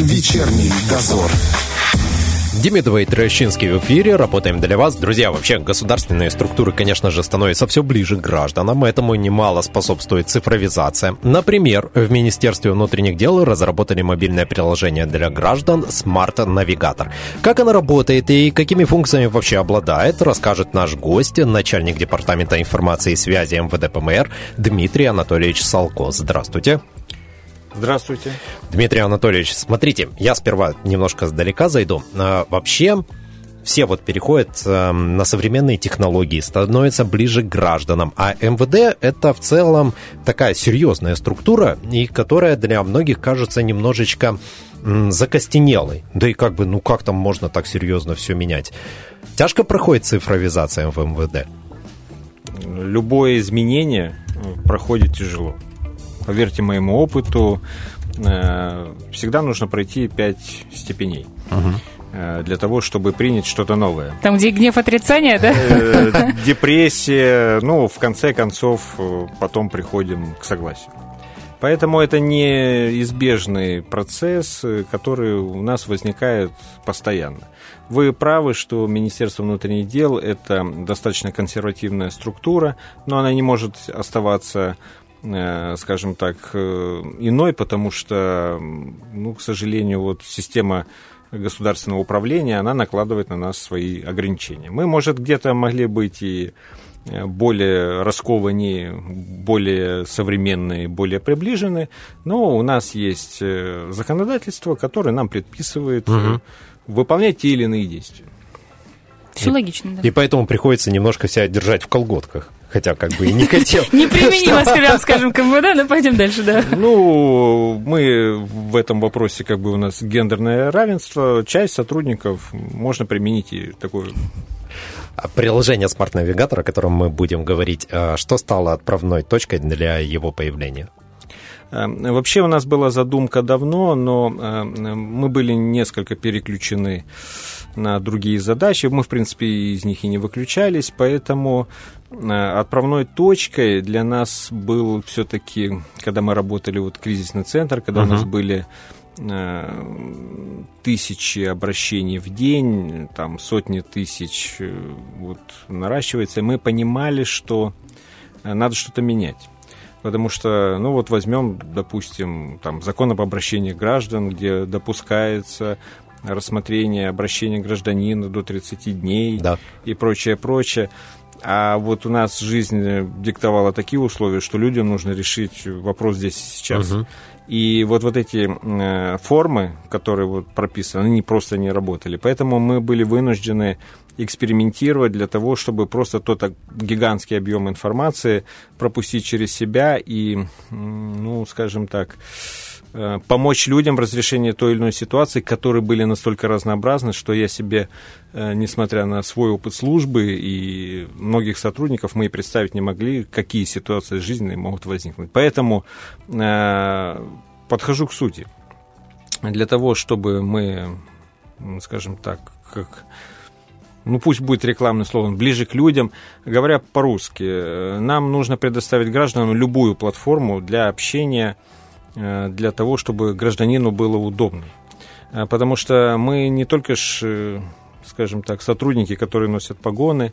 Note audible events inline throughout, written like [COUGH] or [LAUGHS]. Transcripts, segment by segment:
Вечерний дозор. Демидова и Трещинский в эфире. Работаем для вас. Друзья, вообще государственные структуры, конечно же, становятся все ближе к гражданам. Этому немало способствует цифровизация. Например, в Министерстве внутренних дел разработали мобильное приложение для граждан Smart Navigator. Как оно работает и какими функциями вообще обладает, расскажет наш гость, начальник Департамента информации и связи МВД ПМР Дмитрий Анатольевич Салко. Здравствуйте. Здравствуйте. Дмитрий Анатольевич, смотрите, я сперва немножко сдалека зайду. А, вообще, все вот переходят э, на современные технологии, становятся ближе к гражданам. А МВД это в целом такая серьезная структура, и которая для многих кажется немножечко м, закостенелой. Да и как бы, ну как там можно так серьезно все менять? Тяжко проходит цифровизация в МВД? Любое изменение э, проходит тяжело поверьте моему опыту, э, всегда нужно пройти пять степеней. Угу. Для того, чтобы принять что-то новое. Там, где гнев отрицания, да? Э, депрессия, ну, в конце концов, потом приходим к согласию. Поэтому это неизбежный процесс, который у нас возникает постоянно. Вы правы, что Министерство внутренних дел – это достаточно консервативная структура, но она не может оставаться скажем так, э, иной, потому что, ну, к сожалению, вот система государственного управления, она накладывает на нас свои ограничения. Мы, может, где-то могли быть и э, более раскованнее, более современные, более приближенные, но у нас есть законодательство, которое нам предписывает угу. выполнять те или иные действия. Все логично, да. И поэтому приходится немножко себя держать в колготках. Хотя как бы и не хотел. [LAUGHS] Неприменимо, скажем, к МВД, но пойдем дальше, да. Ну, мы в этом вопросе, как бы у нас гендерное равенство, часть сотрудников можно применить и такое а Приложение Navigator, о котором мы будем говорить, а что стало отправной точкой для его появления? Э, вообще у нас была задумка давно, но э, мы были несколько переключены на другие задачи. Мы, в принципе, из них и не выключались, поэтому отправной точкой для нас был все-таки, когда мы работали вот кризисный центр, когда uh-huh. у нас были тысячи обращений в день, там сотни тысяч вот, наращивается, и мы понимали, что надо что-то менять. Потому что, ну вот возьмем, допустим, там, закон об обращении граждан, где допускается рассмотрение обращения гражданина до 30 дней да. и прочее, прочее. А вот у нас жизнь диктовала такие условия, что людям нужно решить вопрос здесь и сейчас. Угу. И вот, вот эти э, формы, которые вот прописаны, они просто не работали. Поэтому мы были вынуждены экспериментировать для того, чтобы просто тот гигантский объем информации пропустить через себя и, ну, скажем так, э, помочь людям в разрешении той или иной ситуации, которые были настолько разнообразны, что я себе, э, несмотря на свой опыт службы и многих сотрудников, мы и представить не могли, какие ситуации жизненные могут возникнуть. Поэтому э, подхожу к сути. Для того, чтобы мы, скажем так, как ну пусть будет рекламный слоган, ближе к людям. Говоря по-русски, нам нужно предоставить гражданам любую платформу для общения, э, для того, чтобы гражданину было удобно. Э, потому что мы не только, ж, э, скажем так, сотрудники, которые носят погоны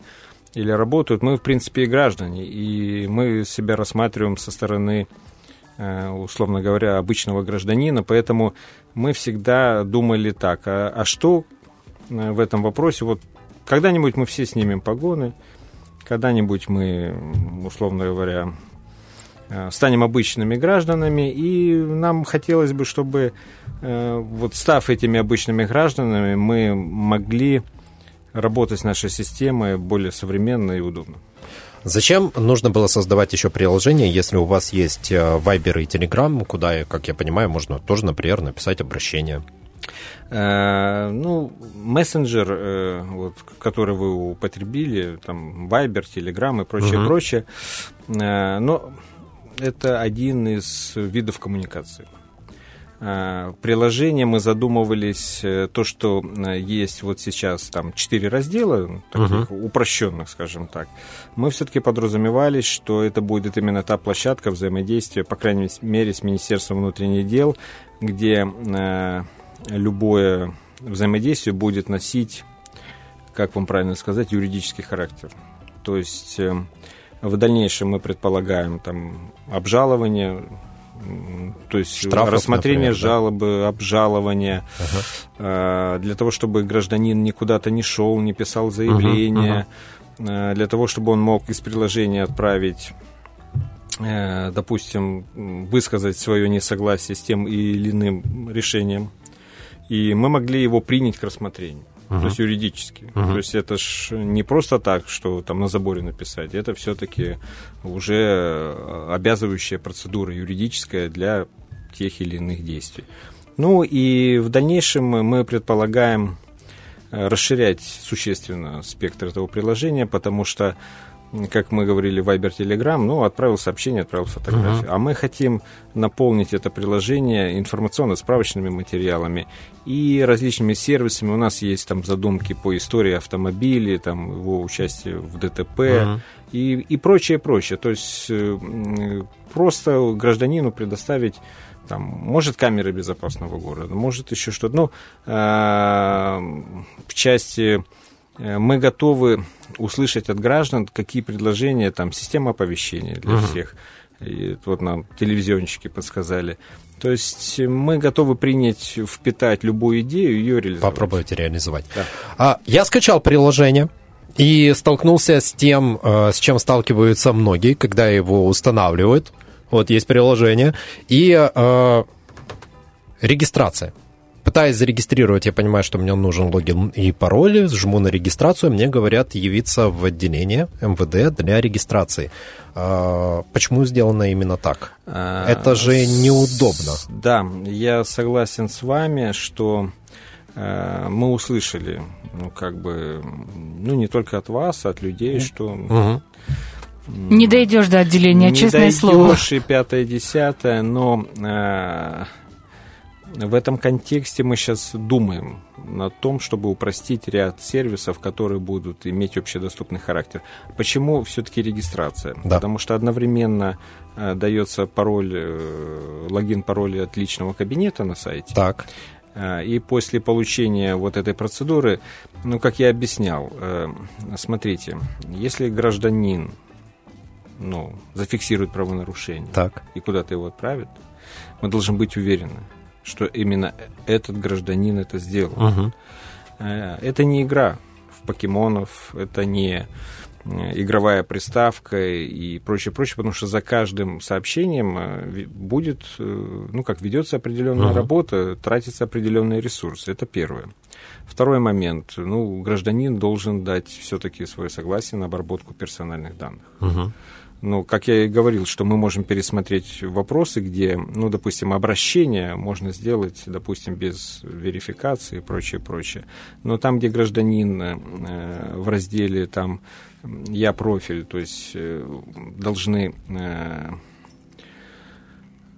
или работают, мы, в принципе, и граждане. И мы себя рассматриваем со стороны условно говоря, обычного гражданина, поэтому мы всегда думали так, а, а что в этом вопросе вот когда-нибудь мы все снимем погоны, когда-нибудь мы, условно говоря, э, станем обычными гражданами, и нам хотелось бы, чтобы, э, вот став этими обычными гражданами, мы могли работать с нашей системой более современно и удобно. Зачем нужно было создавать еще приложение, если у вас есть э, Viber и Telegram, куда, как я понимаю, можно тоже, например, написать обращение? Э, ну, мессенджер, э, вот, который вы употребили, там, Viber, Telegram и прочее, угу. прочее, э, но это один из видов коммуникации. Приложение мы задумывались, то, что есть вот сейчас там четыре раздела, таких uh упрощенных, скажем так, мы все-таки подразумевались, что это будет именно та площадка взаимодействия, по крайней мере, с Министерством внутренних дел, где любое взаимодействие будет носить, как вам правильно сказать, юридический характер. То есть э, в дальнейшем мы предполагаем там обжалование, то есть Штрафов, рассмотрение например, да? жалобы, обжалование, э, для того, чтобы гражданин никуда-то не шел, не писал заявление, э, для того, чтобы он мог из приложения отправить э, допустим, высказать свое несогласие с тем или иным решением, и мы могли его принять к рассмотрению. То есть юридически. То есть это ж не просто так, что там на заборе написать. Это все-таки уже обязывающая процедура юридическая для тех или иных действий. Ну и в дальнейшем мы предполагаем э, расширять существенно спектр этого приложения, потому что как мы говорили, Viber, Telegram, ну, отправил сообщение, отправил фотографию. А мы хотим наполнить это приложение информационно-справочными материалами и различными сервисами. У нас есть там задумки по истории автомобиля, там его участие в ДТП и, и прочее, прочее. То есть э, просто гражданину предоставить там, может, камеры безопасного города, может, еще что-то. Ну, э, в части мы готовы услышать от граждан, какие предложения, там, система оповещения для Мгм. всех. И вот нам телевизионщики подсказали. То есть мы готовы принять, впитать любую идею и ее реализовать. Попробуйте реализовать. Да. А, я скачал приложение и столкнулся с тем, э, с чем сталкиваются многие, когда его устанавливают. Вот есть приложение. И э, регистрация. Пытаясь зарегистрировать, я понимаю, что мне нужен логин и пароль, жму на регистрацию, мне говорят явиться в отделение МВД для регистрации. А, Почему сделано именно так? А, Это же неудобно. Да, я согласен с вами, что э, мы услышали, ну, как бы, ну, не только от вас, а от людей, что... Мгм. Не дойдешь до отделения, не честное слово. дойдешь и пятое, десятое, но э, в этом контексте мы сейчас думаем над том, чтобы упростить ряд сервисов, которые будут иметь общедоступный характер. Почему все-таки регистрация? Да. Потому что одновременно э, дается пароль, э, логин, пароль от личного кабинета на сайте. Так. А, И после получения вот этой процедуры, ну, как я объяснял, э, смотрите, если гражданин ну, зафиксирует правонарушение Так. и куда-то его отправит, мы должны быть уверены, что именно этот гражданин это сделал. Э, Это не игра в покемонов, это не э, игровая приставка и прочее, прочее, потому что за каждым сообщением э, будет, ну, как ведется определенная Мгм. работа, тратятся определенные ресурсы. Это первое. Второй момент. Ну, гражданин должен дать все-таки свое согласие на обработку персональных данных. Мгм. Ну, как я и говорил, что мы можем пересмотреть вопросы, где, ну, допустим, обращение можно сделать, допустим, без верификации и прочее, прочее. Но там, где гражданин э, в разделе там «Я профиль», то есть э, должны э,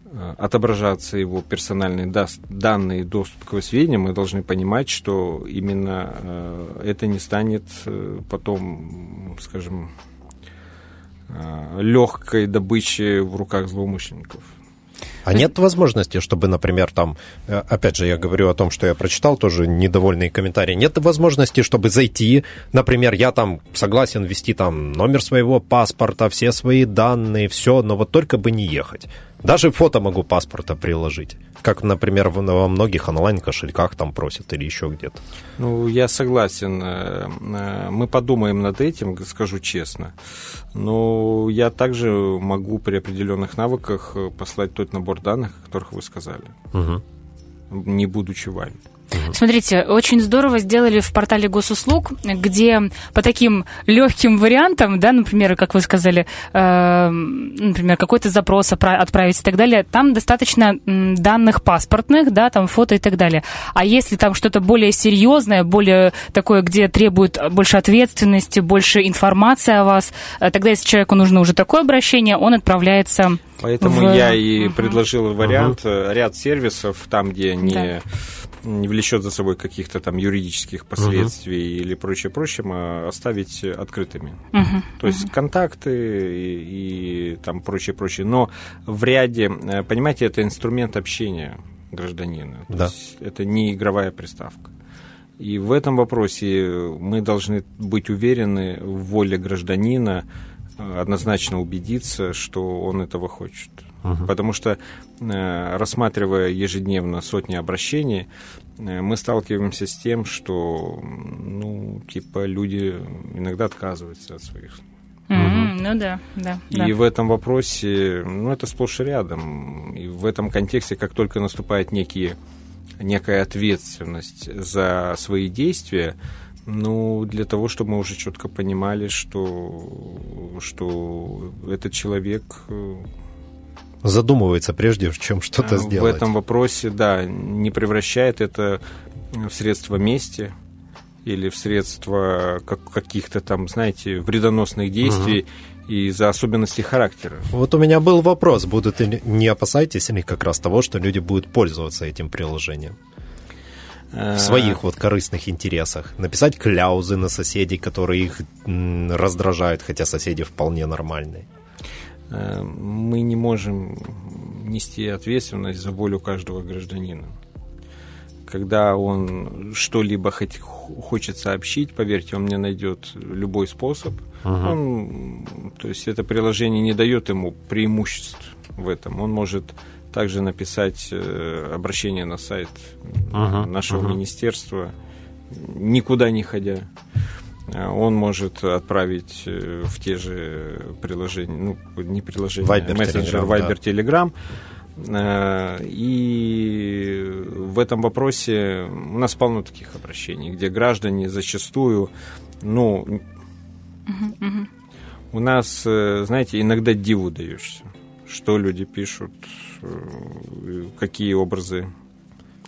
э, отображаться его персональные данные, доступ к его сведениям, мы должны понимать, что именно э, это не станет э, потом, скажем, легкой добычи в руках злоумышленников. А нет возможности, чтобы, например, там, э, опять же, я говорю о том, что я прочитал тоже недовольные комментарии, нет возможности, чтобы зайти, например, я там согласен ввести там номер своего паспорта, все свои данные, все, но вот только бы не ехать. Даже фото могу паспорта приложить, как, например, во многих онлайн-кошельках там просят или еще где-то. Ну, я согласен. э, э, Мы подумаем над этим, скажу честно. Но я также могу при определенных навыках э, послать тот набор данных, о которых вы сказали, Мгм. не будучи вами. Смотрите, очень здорово сделали в портале госуслуг, где по таким легким вариантам, да, например, как вы сказали, э, например, какой-то запрос отправить и так далее, там достаточно данных паспортных, да, там фото и так далее. А если там что-то более серьезное, более такое, где требует больше ответственности, больше информации о вас, э, тогда если человеку нужно уже такое обращение, он отправляется Поэтому в- я и Мгм. предложил вариант, э, ряд сервисов, там, где не, Да. Не влечет за собой каких-то там юридических последствий или прочее, прочее, а оставить открытыми. Мгм. То есть контакты и, и там прочее, прочее. Но в ряде, э, понимаете, это инструмент общения. гражданина. То Да. есть это не игровая приставка. И в этом вопросе мы должны быть уверены в воле гражданина, э, однозначно убедиться, что он этого хочет. Потому что, э, рассматривая ежедневно сотни обращений, э, мы сталкиваемся с тем, что, ну, типа, люди иногда отказываются от своих М, Ну да, да. да. и в этом вопросе, ну, это сплошь и рядом. И в этом контексте, как только наступает некие, некая ответственность за свои действия, ну, для того, чтобы мы уже четко понимали, что, что этот человек э, Задумывается прежде, чем что-то э, сделать. в этом вопросе, да, не превращает это в средство мести или в средства как, каких-то там, знаете, вредоносных действий из-за особенностей характера. Вот у меня был вопрос, будут ли, не опасаетесь ли как раз того, что люди будут пользоваться этим приложением? Э, в своих вот корыстных интересах. Написать кляузы на соседей, которые их раздражают, хотя соседи вполне нормальные. Э, мы не можем нести ответственность за волю каждого гражданина. Когда он что-либо хоть хочет сообщить, поверьте, он мне найдет любой способ. Он, то есть это приложение не дает ему преимуществ в этом. Он может также написать э, обращение на сайт Мгм, нашего мгм. министерства, никуда не ходя. Э, Он может отправить э, в те же приложения, ну, не приложения, Viber, мессенджер, Telegram, Viber, Telegram. Э, И в этом вопросе у нас полно таких обращений, где граждане зачастую, ну, у нас, знаете, иногда диву даешься, что люди пишут, какие образы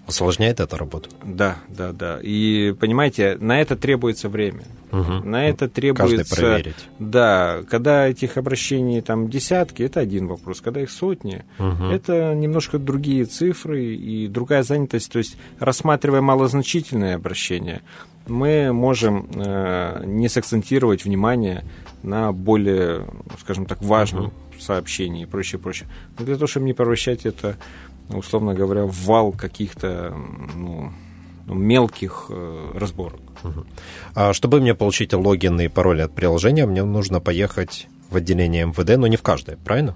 Усложняет это работу? да, да, да. И понимаете, на это требуется время. Мгм. На это Каждый требуется... проверить. Да, когда этих обращений там десятки, это один вопрос. Когда их сотни, Мгм. это немножко другие цифры и другая занятость. То есть, рассматривая малозначительные обращения, мы можем э, не сакцентировать внимание на более, скажем так, важном сообщении и прочее, прочее. Но для того, чтобы не превращать это, условно говоря, вал каких-то ну, ну, мелких э, разборок. А чтобы мне получить логин и пароль от приложения, мне нужно поехать в отделение МВД, но не в каждое, правильно?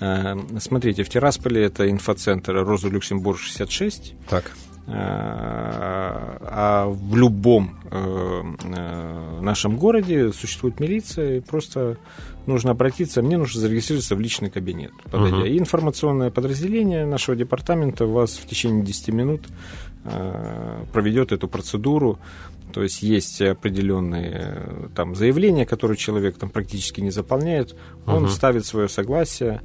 Э, Смотрите, в Тирасполе это инфоцентр Роза Люксембург 66, Так. э, а в любом нашем городе существует милиция, и просто нужно обратиться, мне нужно зарегистрироваться в личный кабинет, подойдя. Мгм. И информационное подразделение нашего департамента вас в течение 10 минут э, проведет эту процедуру. То есть есть определенные э, там заявления, которые человек там практически не заполняет. Он Мгм. ставит свое согласие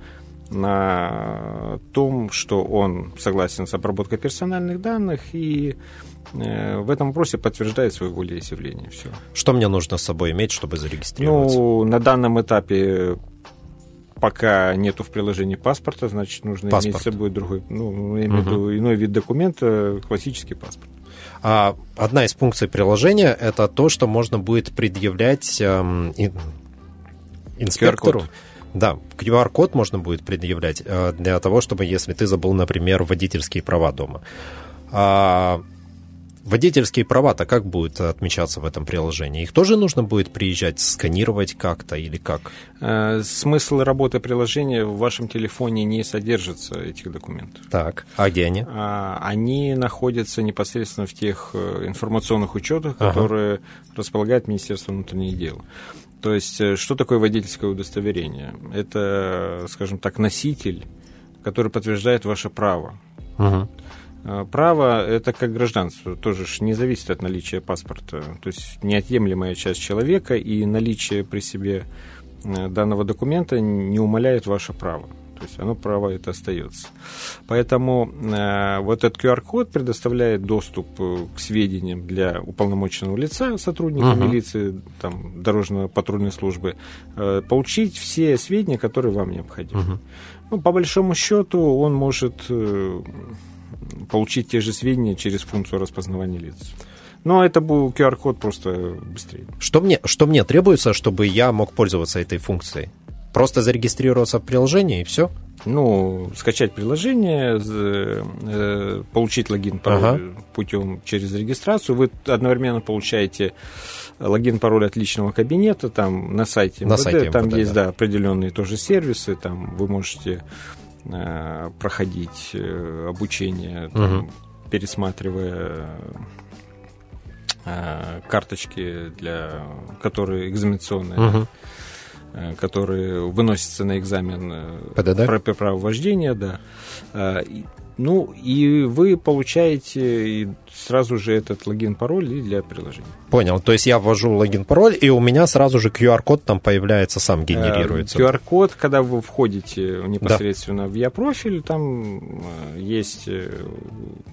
на том, что он согласен с обработкой персональных данных и э, в этом вопросе подтверждает свою волеизъявление. Все. Что мне нужно с собой иметь, чтобы зарегистрироваться? Ну, на данном этапе пока нету в приложении паспорта, значит, нужно иметь Паспорт. с собой другой, ну, я имею в виду иной вид документа, классический паспорт. А одна из функций приложения это то, что можно будет предъявлять эм, ин- инспектору. Да, QR-код можно будет предъявлять э, для того, чтобы, если ты забыл, например, водительские права дома. А водительские права-то как будут отмечаться в этом приложении? Их тоже нужно будет приезжать, сканировать как-то или как? Э, Смысл работы приложения в вашем телефоне не содержится этих документов. Так, а где они? А, Они находятся непосредственно в тех э, информационных учетах, Ага. которые располагает Министерство внутренних дел. То есть, э, что такое водительское удостоверение? Это, скажем так, носитель, который подтверждает ваше право. Э, Право – это как гражданство, тоже ж не зависит от наличия паспорта. То есть неотъемлемая часть человека, и наличие при себе э, данного документа не умаляет ваше право. То есть оно право это остается. Поэтому э, вот этот QR-код предоставляет доступ э, к сведениям для уполномоченного лица, сотрудника Мгм. милиции, там, дорожно-патрульной службы, э, получить все сведения, которые вам необходимы. Мгм. Ну, по большому счету, он может э, получить те же сведения через функцию распознавания лиц. Но это был QR-код просто быстрее. Что мне, что мне требуется, чтобы я мог пользоваться этой функцией? Просто зарегистрироваться в приложении и все? ну, скачать приложение, э, получить логин, пароль ага. путем через регистрацию. Вы одновременно получаете логин, пароль от личного кабинета, там на сайте МВД, на сайте там МВД, есть да. Да, определенные тоже сервисы, там вы можете э, проходить э, обучение, там, угу. пересматривая э, карточки, для, которые экзаменационные. Угу которые выносятся на экзамен э, ПДД? про право вождения, да. Э, ну, и вы получаете сразу же этот логин-пароль и для приложения. Понял. То есть я ввожу логин-пароль, и у меня сразу же QR-код там появляется, сам генерируется. QR-код, когда вы входите непосредственно да. в Я-профиль, там э, есть э,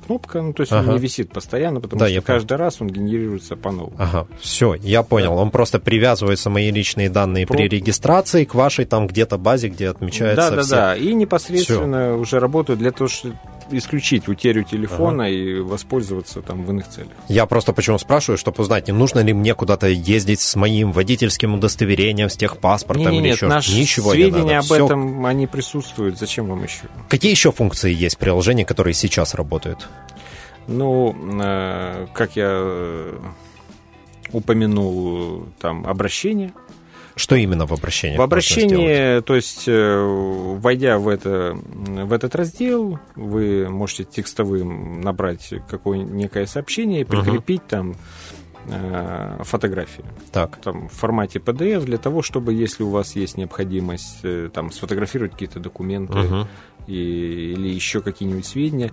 кнопка, ну, то есть ага. он не висит постоянно, потому да, что каждый понял. раз он генерируется по-новому. Ага, все, я понял. Да. Он просто привязывается мои личные данные Про... при регистрации к вашей там где-то базе, где отмечается Да, да, все. да. И непосредственно все. уже работают для того, чтобы исключить утерю телефона ага. и воспользоваться там в иных целях. Я просто почему спрашиваю, чтобы узнать, не нужно ли мне куда-то ездить с моим водительским удостоверением, с техпаспортом не, или нет, еще Ничего сведения не надо. об Все... этом, они присутствуют. Зачем вам еще? Какие еще функции есть приложения, которые сейчас работают? Ну, э, как я э, упомянул, там обращение что именно в обращении? В обращении, то есть, э, войдя в, это, в этот раздел, вы можете текстовым набрать какое некое сообщение и прикрепить угу. там э, фотографии. Так. Там, в формате PDF для того, чтобы, если у вас есть необходимость э, там, сфотографировать какие-то документы угу. и, или еще какие-нибудь сведения,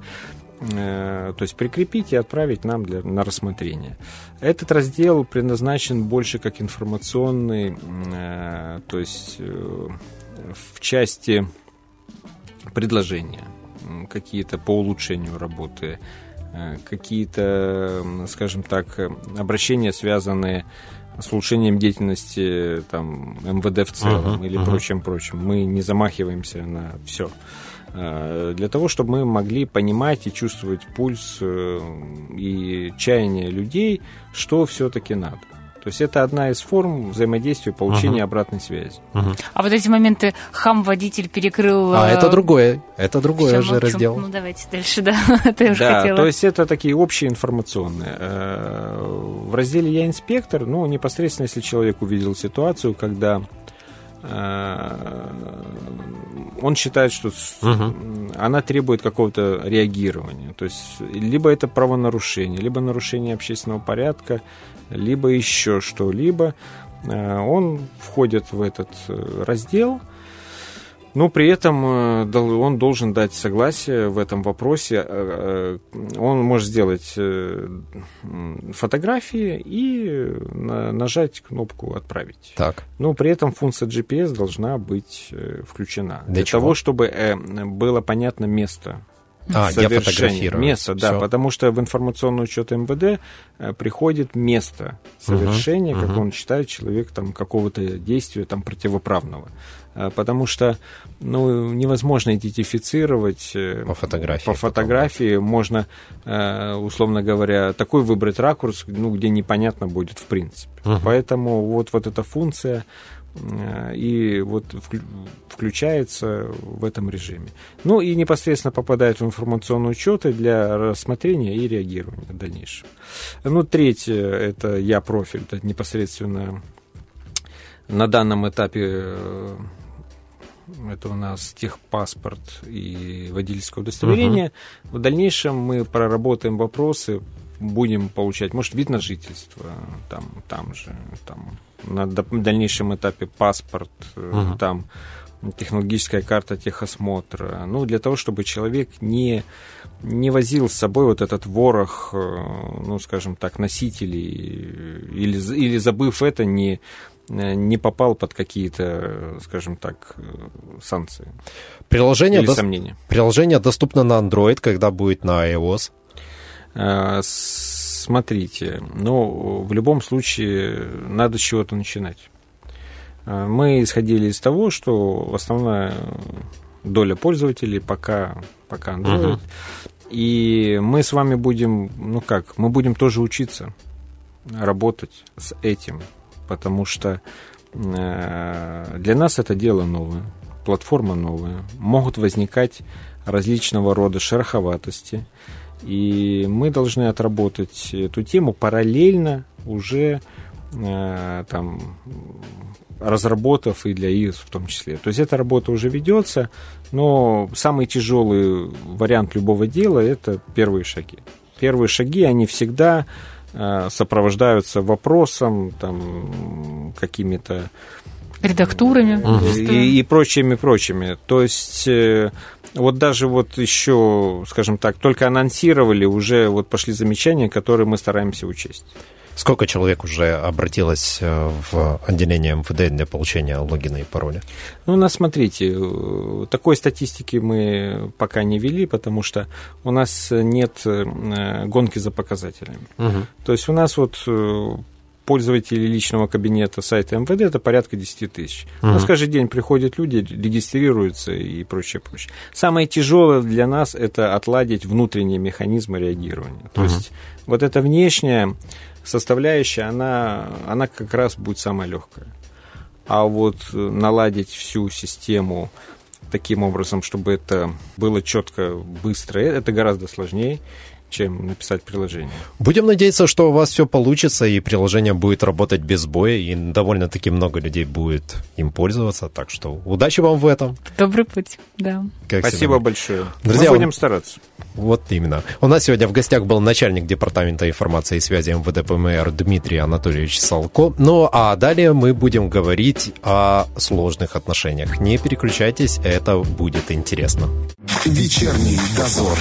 то есть прикрепить и отправить нам для, на рассмотрение. Этот раздел предназначен больше как информационный, э, то есть э, в части предложения, какие-то по улучшению работы, какие-то, скажем так, обращения, связанные с улучшением деятельности там, МВД в целом uh-huh, или uh-huh. прочим-прочим. Мы не замахиваемся на все. Э, для того, чтобы мы могли понимать и чувствовать пульс э, и чаяние людей, что все-таки надо. То есть это одна из форм взаимодействия, получения uh-huh. обратной связи. Uh-huh. А вот эти моменты хам-водитель перекрыл... А, это э, другое. Это другое Все, же молчу. раздел. Ну, давайте дальше, да. [LAUGHS] это я да, хотела. то есть это такие общие информационные. В разделе «Я инспектор», ну, непосредственно, если человек увидел ситуацию, когда он считает, что угу. она требует какого-то реагирования. То есть либо это правонарушение, либо нарушение общественного порядка, либо еще что-либо. Э, он входит в этот э, раздел, но при этом э, он должен дать согласие в этом вопросе. Э, э, он может сделать фотографии и нажать кнопку «Отправить». Так. Но при этом функция GPS должна быть включена. Для, для того, чтобы было понятно место а, совершения. Место, да, Все. потому что в информационный учет МВД приходит место совершения, угу, как угу. он считает, человек там какого-то действия там противоправного. А, потому что ну, невозможно идентифицировать э, по фотографии. По фотографии можно, э, условно говоря, такой выбрать ракурс, ну, где непонятно будет в принципе. Угу. Поэтому вот, вот эта функция э, и вот включается в этом режиме. Ну и непосредственно попадает в информационные учеты для рассмотрения и реагирования в дальнейшем. Ну, третье, это я профиль, это непосредственно на данном этапе это у нас техпаспорт и водительское удостоверение. Угу. В дальнейшем мы проработаем вопросы, будем получать, может, вид на жительство там, там же, там, на дальнейшем этапе паспорт, угу. там, технологическая карта техосмотра. Ну, для того, чтобы человек не, не возил с собой вот этот ворох, э, ну, скажем так, носителей, или, или забыв это, не Э, не попал под какие-то, скажем так, санкции. Приложение, до... сомнения. Приложение доступно на Android, когда будет на iOS? Э, смотрите, ну, в любом случае надо с чего-то начинать. Мы исходили из того, что основная доля пользователей пока, пока Android. Угу. И мы с вами будем, ну как, мы будем тоже учиться работать с этим потому что э, для нас это дело новое. платформа новая, могут возникать различного рода шероховатости, и мы должны отработать эту тему параллельно уже э, там разработав и для ИИС в том числе. То есть эта работа уже ведется, но самый тяжелый вариант любого дела – это первые шаги. Первые шаги, они всегда э, сопровождаются вопросом, там, какими-то редактурами и, и прочими, прочими. То есть э, вот даже вот еще, скажем так, только анонсировали, уже вот пошли замечания, которые мы стараемся учесть. Сколько человек уже обратилось э, в отделение МВД для получения логина и пароля? Ну, у нас, смотрите, э, такой статистики мы пока не вели, потому что у нас нет гонки за показателями. Угу. То есть у нас вот пользователей личного кабинета сайта МВД это порядка 10 тысяч. Угу. У нас каждый день приходят люди, регистрируются и прочее, прочее. Самое тяжелое для нас это отладить внутренние механизмы реагирования. То угу. есть вот это внешнее составляющая, она, она как раз будет самая легкая. А вот наладить всю систему таким образом, чтобы это было четко, быстро, это гораздо сложнее чем написать приложение. Будем надеяться, что у вас все получится, и приложение будет работать без боя, и довольно-таки много людей будет им пользоваться. Так что удачи вам в этом. Добрый путь, да. Как Спасибо всегда. большое. Друзья, Мы будем стараться. Вот именно. У нас сегодня в гостях был начальник Департамента информации и связи МВД ПМР Дмитрий Анатольевич Салко. Ну а далее мы будем говорить о сложных отношениях. Не переключайтесь, это будет интересно. Вечерний дозор.